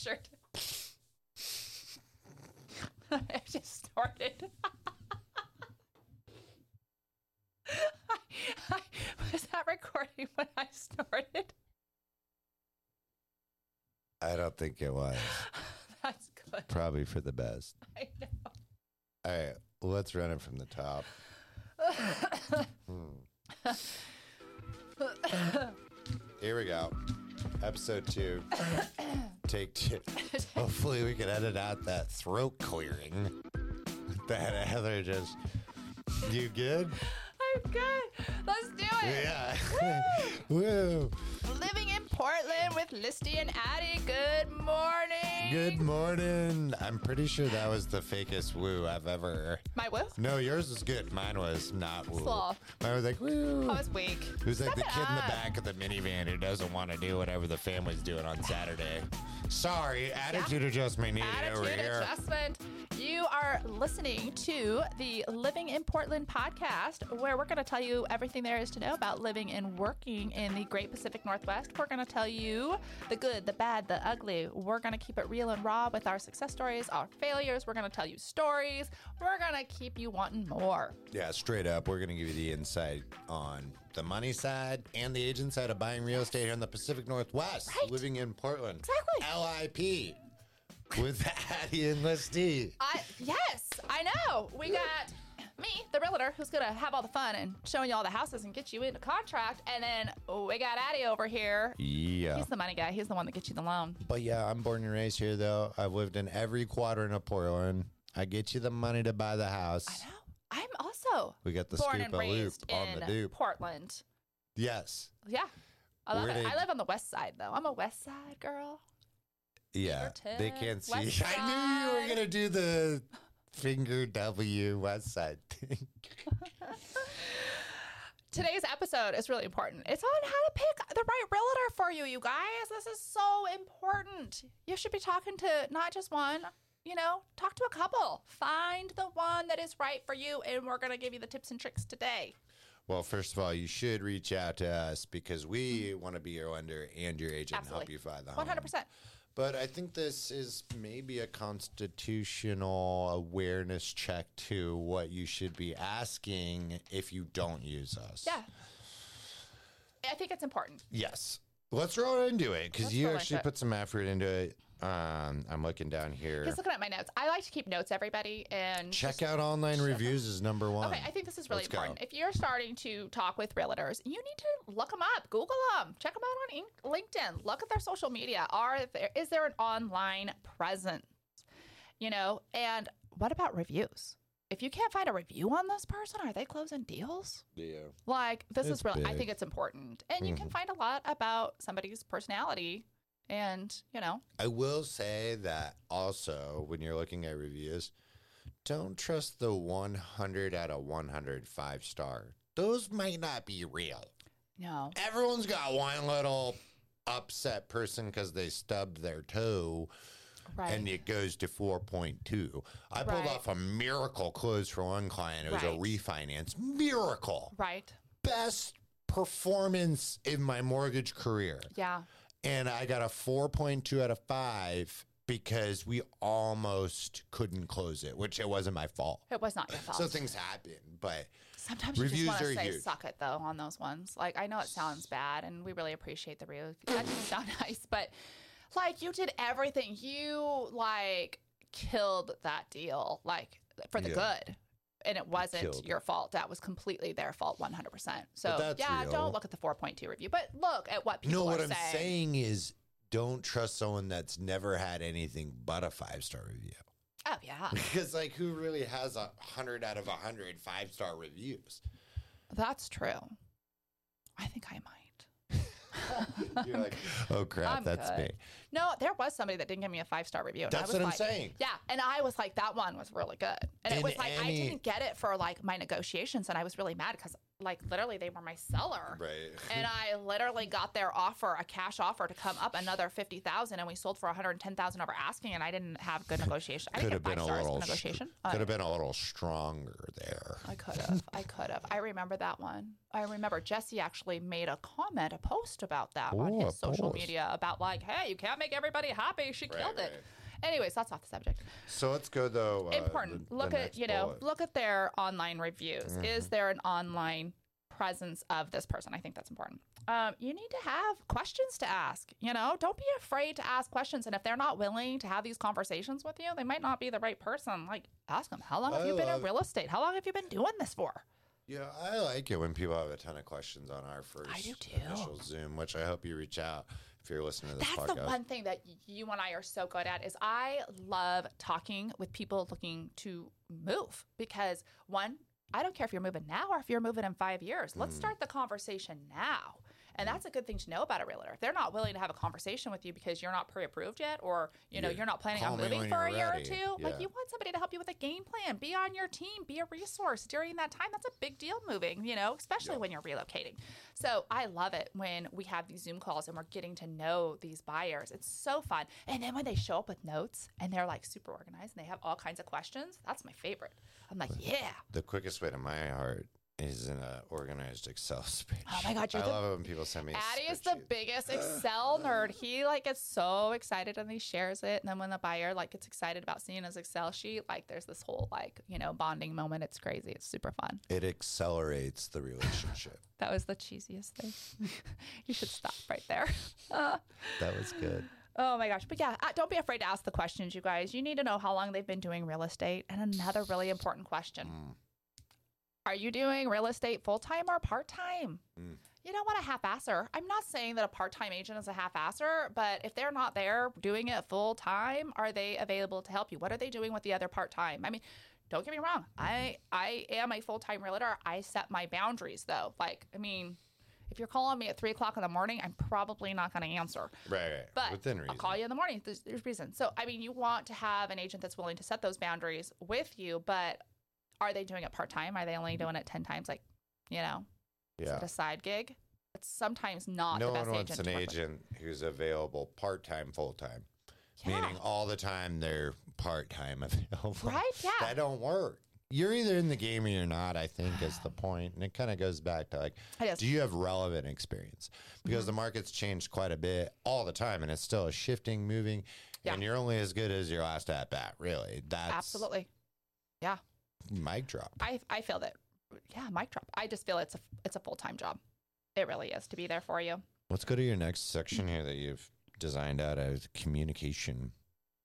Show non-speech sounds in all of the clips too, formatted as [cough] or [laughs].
pictured. [laughs] I just snorted. [laughs] I, I, was that recording when I snorted? I don't think it was. [laughs] That's good. Probably for the best. I know. All right, let's run it from the top. Hmm. Here we go. Episode two. [coughs] Take two. [laughs] Hopefully, we can edit out that throat clearing. That Heather just. You good? Good. Let's do it. Yeah. [laughs] Woo. Living in Portland with Listy and Addie. Good morning. Good morning. I'm pretty sure that was the fakest woo I've ever. My woo? No, yours was good. Mine was not woo. Slow. Mine was like woo. I was weak. It was like Step the kid in the back of the minivan who doesn't want to do whatever the family's doing on Saturday. Sorry, attitude adjustment needed over Attitude here. adjustment. You are listening to the Living in Portland podcast, where we're going to tell you everything there is to know about living and working in the Great Pacific Northwest. We're going to tell you the good, the bad, the ugly. We're going to keep it real and raw with our success stories, our failures. We're going to tell you stories. We're going to keep you wanting more. Yeah, straight up, we're going to give you the insight on the money side and the agent side of buying real estate here in the Pacific Northwest, Right. living in Portland. Exactly. LIP with [laughs] Addie and Listy. I yes, I know. We got me, the realtor, who's gonna have all the fun and showing you all the houses and get you into contract, and then we got Addie over here. Yeah. He's the money guy. He's the one that gets you the loan. But yeah, I'm born and raised here, though. I've lived in every quadrant of Portland. I get you the money to buy the house. I know. I'm also We got the born scoop and raised loop on in the dupe. Portland. Yes. Yeah, I love Where it. I live on the west side though. I'm a west side girl. Yeah. They can't see. [laughs] West I knew you were going to do the finger W West Side thing. [laughs] Today's episode is really important. It's on how to pick the right realtor for you, you guys. This is so important. You should be talking to not just one, you know, talk to a couple. Find the one that is right for you, and we're going to give you the tips and tricks today. Well, first of all, you should reach out to us because we want to be your lender and your agent and help you find the home. 100%. But I think this is maybe a constitutional awareness check to what you should be asking if you don't use us. Yeah. I think it's important. Yes. Let's roll into it because Let's you roll actually into it. put some effort into it. Um, I'm looking down here. Just looking at my notes. I like to keep notes, everybody, and Check out online reviews is number one. Okay, I think this is really Let's go. important. If you're starting to talk with realtors, you need to look them up, Google them, check them out on In- LinkedIn, look at their social media. Are there is there an online presence? You know, and what about reviews? If you can't find a review on this person, are they closing deals? Yeah. Like this It's is really, I think it's important, and you can find a lot about somebody's personality, and you know, I will say that also when you're looking at reviews, don't trust the 100 out of 100 five star. Those might not be real. no, Everyone's got one little upset person because they stubbed their toe. right? And it goes to 4.2. I pulled Right. off a miracle close for one client. It was a refinance. Miracle. right? Best performance in my mortgage career. Yeah. And I got a 4.2 out of 5 because we almost couldn't close it, which it wasn't my fault. It was not your fault. So things happen, but Sometimes you Reviews just want to say huge. suck it though on those ones. Like I know it sounds bad and we really appreciate the review. That doesn't sound [laughs] nice, but like you did everything. You like killed that deal like for the Yeah. good. And it wasn't Killed. your fault. That was completely their fault 100%. So, yeah, real. don't look at the 4.2 review, but look at what people no, what I'm saying is don't trust someone that's never had anything but a five star review. Oh, yeah. [laughs] Because, like, who really has a 100 out of 100 five star reviews? That's true. I think I might. [laughs] You're like, [laughs] oh crap, I'm that's good. me. No, there was somebody that didn't give me a five star review. and I That's was what I'm saying. Yeah, and I was like, that one was really good, and, it was like I didn't get it for like my negotiations, and I was really mad because like literally they were my seller, Right. [laughs] and I literally got their offer, a cash offer, to come up another fifty thousand, and we sold for one hundred ten thousand over asking, and I didn't have good negotiation. I Could have been a little negotiation. Could have been a little stronger there. I could have. I could have. I remember that one. I remember Jesse actually made a comment, a post about that on Ooh, a his social post. media about like, hey, you can't make everybody happy? She Right, killed it. right. Anyways, that's off the subject. So let's go though. uh, Important. the- look the at you know bullet. look at their online reviews. Is there an online presence of this person? I think that's important. Um, you need to have questions to ask. You know, don't be afraid to ask questions. And if they're not willing to have these conversations with you, they might not be the right person. Like, ask them, how long have I you been in real estate? How long have you been doing this for? Yeah, I like it when people have a ton of questions on our first do too. initial Zoom, which I hope you reach out if you're listening to this That's podcast. the one thing that you and I are so good at is I love talking with people looking to move because one, I don't care if you're moving now or if you're moving in five years. Let's Mm. start the conversation now. And that's a good thing to know about a realtor. If they're not willing to have a conversation with you because you're not pre-approved yet, or you know Yeah. you're not planning Call on moving for a year or two, like you want somebody to help you with a game plan, be on your team, be a resource during that time. That's a big deal moving, you know, especially when you're relocating. So I love it when we have these Zoom calls and we're getting to know these buyers. It's so fun. And then when they show up with notes and they're like super organized and they have all kinds of questions, that's my favorite. I'm like, yeah. The quickest way to my heart is in an organized Excel [laughs] spreadsheet. Oh my God, you're I the- love it when people send me. Addie is the biggest [gasps] Excel nerd. He like gets so excited and he shares it. And then when the buyer like gets excited about seeing his Excel sheet, like there's this whole like, you know, bonding moment. It's crazy. It's super fun. It accelerates the relationship. [laughs] That was the cheesiest thing. [laughs] you should stop right there. that was good. Oh my gosh. But yeah, uh, don't be afraid to ask the questions, you guys. You need to know how long they've been doing real estate. And another really important question Mm. Are you doing real estate full time or part time? Mm. You don't want a half asser. I'm not saying that a part time agent is a half asser, but if they're not there doing it full time, are they available to help you? What are they doing with the other part time? I mean, don't get me wrong. I I am a full time realtor. I set my boundaries though. Like, I mean, if you're calling me at three o'clock in the morning, I'm probably not going to answer. Right, right. But Within reason. I'll call you in the morning. There's, there's reason. So, I mean, you want to have an agent that's willing to set those boundaries with you, but are they doing it part time? Are they only doing it 10 times? Like, you know, is Yeah. it a side gig? It's sometimes not No the best one wants agent an work with. agent who's available part time, full time. Yeah. Meaning all the time they're part time [laughs] available. Right? Yeah. That don't work. You're either in the game or you're not, I think, is the [sighs] point. And it kind of goes back to like, do you have relevant experience? Because Mm-hmm. the market's changed quite a bit all the time and it's still a shifting, moving. Yeah. And you're only as good as your last at bat, really. That's Absolutely. Yeah. Mic drop. I, I feel that. Yeah, mic drop. I just feel it's a it's a full time job. It really is to be there for you. Let's go to your next section here that you've designed out as communication.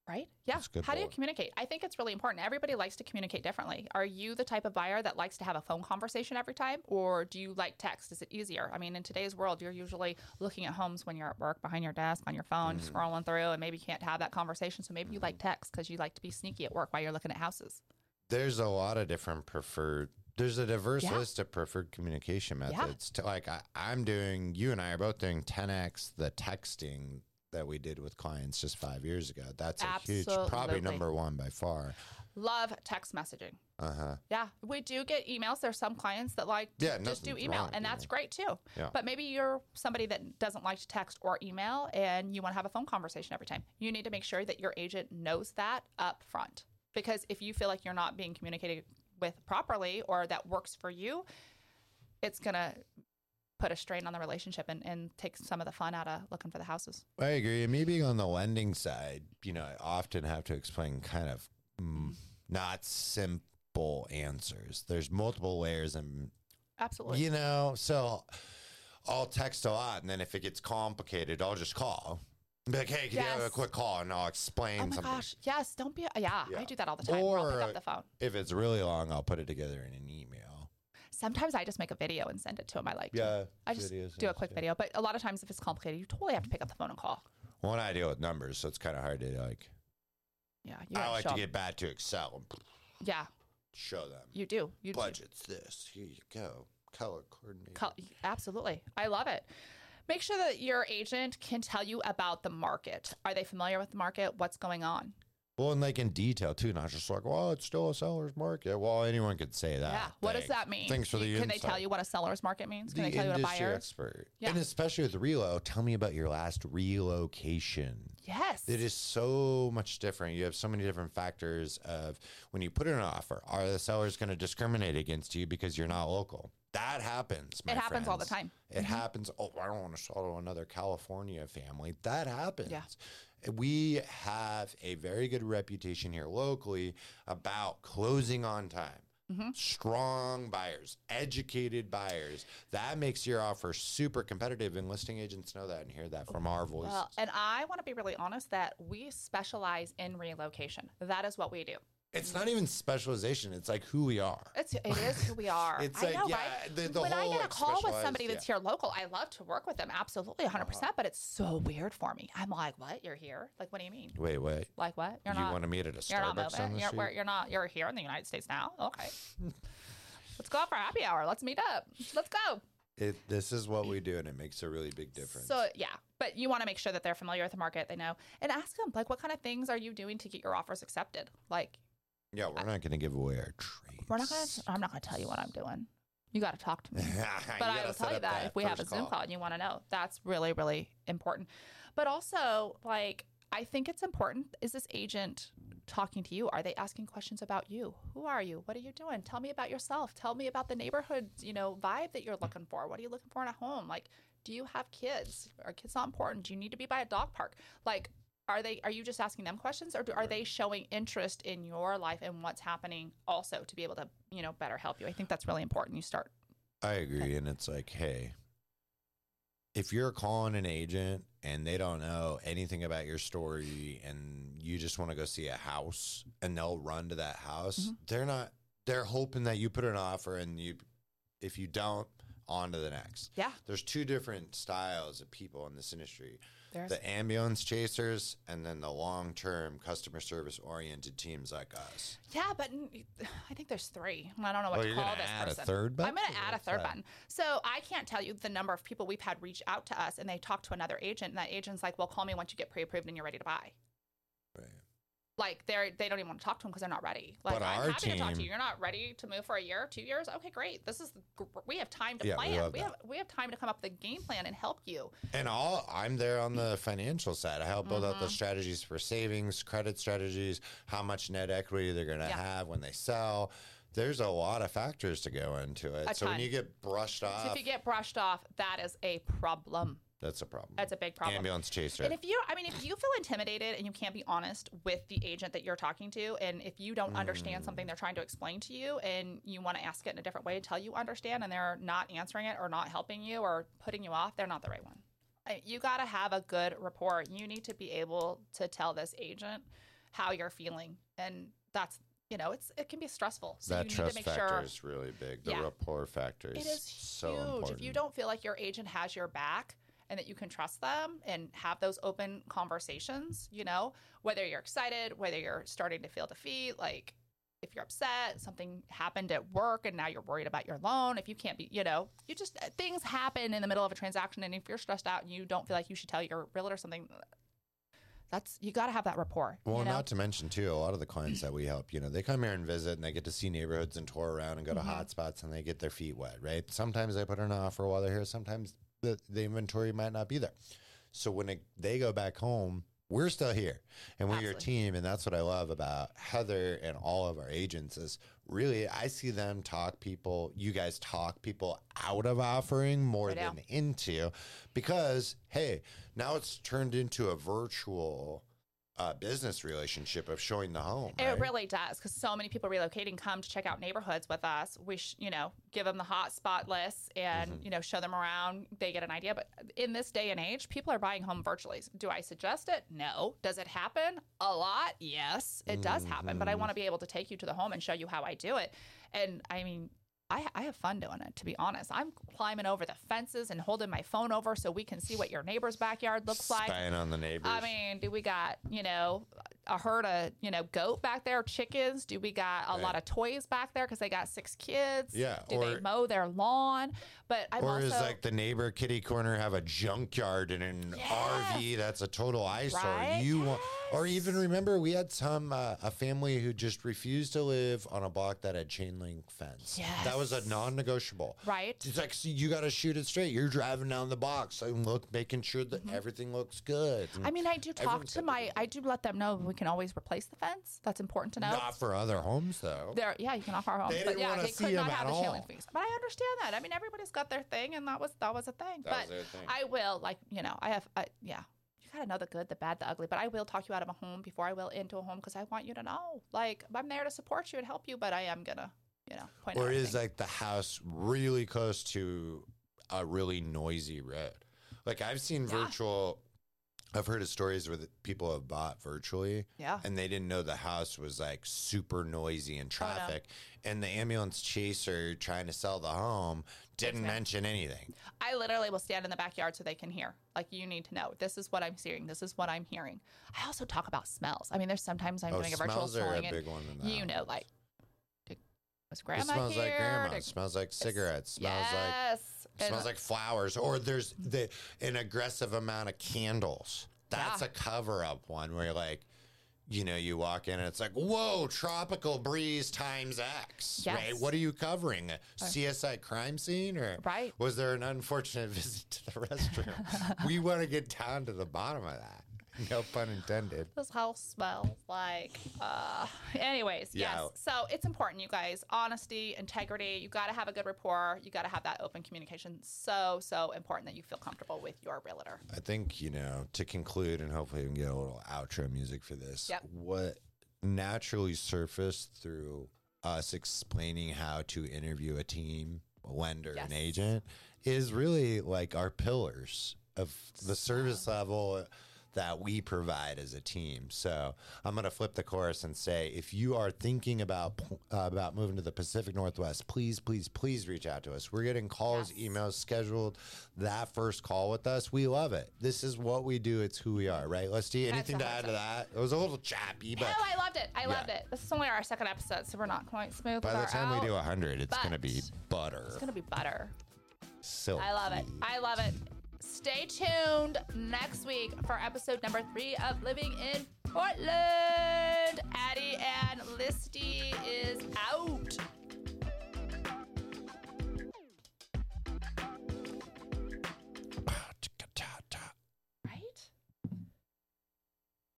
Right? Yeah. How do you communicate? I think it's really important. Everybody likes to communicate differently. Are you the type of buyer that likes to have a phone conversation every time, or do you like text? Is it easier? I mean, in today's world, you're usually looking at homes when you're at work, behind your desk, on your phone, Mm-hmm. scrolling through, and maybe you can't have that conversation. So maybe you like text because you like to be sneaky at work while you're looking at houses. There's a lot of different preferred there's a diverse Yeah. list of preferred communication Yeah. methods to like I, i'm doing you and i are both doing 10x the texting that we did with clients just five years ago that's a huge probably number one by far Love text messaging. uh-huh Yeah, we do get emails. There's some clients that like to Yeah, just do email, wrong and that's great too. Yeah. But maybe you're somebody that doesn't like to text or email, and you want to have a phone conversation every time. You need to make sure that your agent knows that up front, because if you feel like you're not being communicated with properly or that works for you, it's gonna put a strain on the relationship and, and take some of the fun out of looking for the houses. i agree and me being on the lending side you know i often have to explain kind of mm, not simple answers there's multiple layers and Absolutely. You know, so I'll text a lot, and then if it gets complicated, I'll just call. Be like, hey, can you have a quick call, and I'll explain Oh my something. gosh! Yes, don't be. Yeah, Yeah. I do that all the time. Or I'll pick up the phone. If it's really long, I'll put it together in an email. Sometimes I just make a video and send it to him. I like. Yeah, I just videos do a quick stuff. video. But a lot of times, if it's complicated, you totally have to pick up the phone and call. Well, and I deal with numbers, so it's kind of hard to like. Yeah, you I like to like show to 'em. get back to Excel Yeah, show them. you do. You do. Budget's this. Here you go. Color coordinated. Absolutely, I love it. Make sure that your agent can tell you about the market. Are they familiar with the market? What's going on? Well, and like in detail too, not just like, well, it's still a seller's market. Well, anyone could say that. yeah. What does that mean? Thanks for the Can they tell you what a seller's market means? Can the they tell you what a buyer? expert. Yeah. And especially with relo, tell me about your last relocation. Yes. It is so much different. You have so many different factors of when you put in an offer, are the sellers going to discriminate against you because you're not local? That happens. It happens all the friends. time. Mm-hmm. It happens. Oh, I don't want to sell to another California family. That happens. Yeah. We have a very good reputation here locally about closing on time. Mm-hmm. Strong buyers, educated buyers. That makes your offer super competitive, and listing agents know that and hear that from our voice. Well, and I want to be really honest that we specialize in relocation. That is what we do. It's not even specialization. It's like who we are. It's it is who we are. [laughs] It's I like, know, yeah, right? the- the when I get a call with somebody that's yeah. here local, I love to work with them. Absolutely, 100. percent uh-huh. But it's so weird for me. I'm like, what? You're here? Like, what do you mean? Wait, wait. Like what? You're you not. want to meet at a you're not Starbucks moving. the You're, where, you're not. You're here in the United States now. Okay. [laughs] Let's go out for happy hour. Let's meet up. Let's go. It, this is what we do, and it makes a really big difference. So yeah, but you want to make sure that they're familiar with the market. They know, and ask them like, what kind of things are you doing to get your offers accepted? Like, yeah, we're not going to give away our trades. we're not gonna. I'm not gonna tell you what I'm doing. You got to talk to [laughs] me. But I will tell you up that, if we have a first Zoom call and you want to know, that's really, really important. But also, like, I think it's important is this agent talking to you? Are they asking questions about you? Who are you? What are you doing? Tell me about yourself. Tell me about the neighborhood, you know, vibe that you're looking for. What are you looking for in a home? Like, do you have kids? Are kids not important? Do you need to be by a dog park? Like, are they are you just asking them questions or do, are they showing interest in your life and what's happening also to be able to, you know, better help you? I think that's really important. You start I agree. And it's like, hey, if you're calling an agent and they don't know anything about your story and you just want to go see a house and they'll run to that house, Mm-hmm. they're not, they're hoping that you put an offer and you, if you don't, on to the next. Yeah. There's two different styles of people in this industry. There's the ambulance chasers and then the long-term customer service oriented teams like us. Yeah, but I think there's three. I don't know what Oh, to you're call this add a person. third I'm going to add a third that? button. So I can't tell you the number of people we've had reach out to us and they talk to another agent, and that agent's like, "Well, call me once you get pre-approved and you're ready to buy." Right. Like they're they don't even want to talk to them because they're not ready. Like But I'm our happy to talk to team- you. You're not ready to move for a year, two years. Okay, great. This is gr- we have time to Yeah, we plan. love we that. have we have time to come up with a game plan and help you. And all I'm there on the financial side. I help build out Mm-hmm. the strategies for savings, credit strategies, how much net equity they're going to Yeah. have when they sell. There's a lot of factors to go into it. A so when ton. you get brushed So off, if you get brushed off, that is a problem. That's a problem. That's a big problem. Ambulance chaser. And if you, I mean, if you feel intimidated and you can't be honest with the agent that you're talking to, and if you don't understand Mm. something they're trying to explain to you and you want to ask it in a different way until you understand and they're not answering it or not helping you or putting you off, they're not the right one. You got to have a good rapport. You need to be able to tell this agent how you're feeling. And that's, you know, it's it can be stressful. So that you need trust to make factor sure is really big. The Yeah. rapport factor is, it is so huge. important. If you don't feel like your agent has your back and that you can trust them and have those open conversations, you know, whether you're excited, whether you're starting to feel defeat, like if you're upset, something happened at work and now you're worried about your loan, if you can't be, you know, you just things happen in the middle of a transaction and if you're stressed out and you don't feel like you should tell your realtor something that's you got to have that rapport. Well, you know? not to mention too, a lot of the clients that we help, you know, they come here and visit, and they get to see neighborhoods and tour around and go to Mhm. hot spots, and they get their feet wet, right? Sometimes they put in an offer while they're here. Sometimes the the inventory might not be there. So when it, they go back home, we're still here, and we're your team, and that's what I love about Heather and all of our agents is really I see them talk people, you guys talk people out of offering more know. than into, because hey, now it's turned into a virtual uh, business relationship of showing the home. It right? really does because so many people relocating come to check out neighborhoods with us. We, sh- you know, give them the hot spot lists and Mm-hmm. you know show them around. They get an idea. But in this day and age, people are buying home virtually. Do I suggest it? No. Does it happen? A lot. Yes, it does happen. But I Mm-hmm. want to be able to take you to the home and show you how I do it. And I mean. I, I have fun doing it, to be honest. I'm climbing over the fences and holding my phone over so we can see what your neighbor's backyard looks like. Spying on the neighbors. I mean, do we got, you know, a herd of, you know, goat back there, chickens? Do we got a Right. lot of toys back there because they got six kids? Yeah, Do they mow their lawn? But I'm or also is like the neighbor kitty corner have a junkyard and an Yes. RV that's a total eyesore? right. You want Or even remember, we had some uh, a family who just refused to live on a block that had chain link fence. Yes. that was a non-negotiable. Right. It's like see, you got to shoot it straight. You're driving down the box and look, making sure that everything looks good. Mm-hmm. I mean, I do talk to my, I do let them know we can always replace the fence. That's important to know. not for other homes though. There, yeah, you can offer our homes, They but yeah, they could not have the chain link fence. But I understand that. I mean, everybody's got their thing, and that was that was a thing. That but was their thing. I will, like, you know, I have, I, yeah, you gotta know the good, the bad, the ugly. But I will talk you out of a home before I will into a home because I want you to know, like, I'm there to support you and help you, but I am gonna, you know, point Or out. is things. like the house really close to a really noisy road? Like I've seen Yeah. virtual. I've heard of stories where the people have bought virtually. yeah, and they didn't know the house was like super noisy and Oh, no. traffic. And the ambulance chaser trying to sell the home didn't mention anything. I literally will stand in the backyard so they can hear. Like, you need to know this is what I'm seeing. This is what I'm hearing. I also talk about smells. I mean, there's sometimes I'm oh, doing a virtual smells are a smelling, and big one in that. you know, like, was it smells here? like grandma. Smells like cigarettes. Smells like yes. And- smells like flowers. Or there's the an aggressive amount of candles. That's Yeah. a cover up one where like you know, you walk in and it's like, whoa, tropical breeze times X. Right? What are you covering? A uh, CSI crime scene? Or Right. was there an unfortunate [laughs] visit to the restroom? [laughs] we want to get down to the bottom of that. [laughs] No pun intended. this house smells like uh anyways Yeah. yes so it's important you guys honesty integrity you got to have a good rapport you got to have that open communication so so important that you feel comfortable with your realtor I think, you know, to conclude, and hopefully we can get a little outro music for this, Yep. what naturally surfaced through us explaining how to interview a team, a lender, Yes. an agent is really like our pillars of the service level that we provide as a team. So I'm going to flip the chorus and say, if you are thinking about uh, about moving to the Pacific Northwest, please, please, please reach out to us. We're getting calls, Yes. emails scheduled. That first call with us, we love it. This is what we do. It's who we are, right? Let's do anything to add to that. It was a little chappy, but oh i loved it i Yeah. loved it this is only our second episode so we're not quite smooth by the time out. we do 100, it's going to be butter. it's gonna be butter So i love it i love it Stay tuned next week for episode number three of Living in Portland. Addie and Listy is out.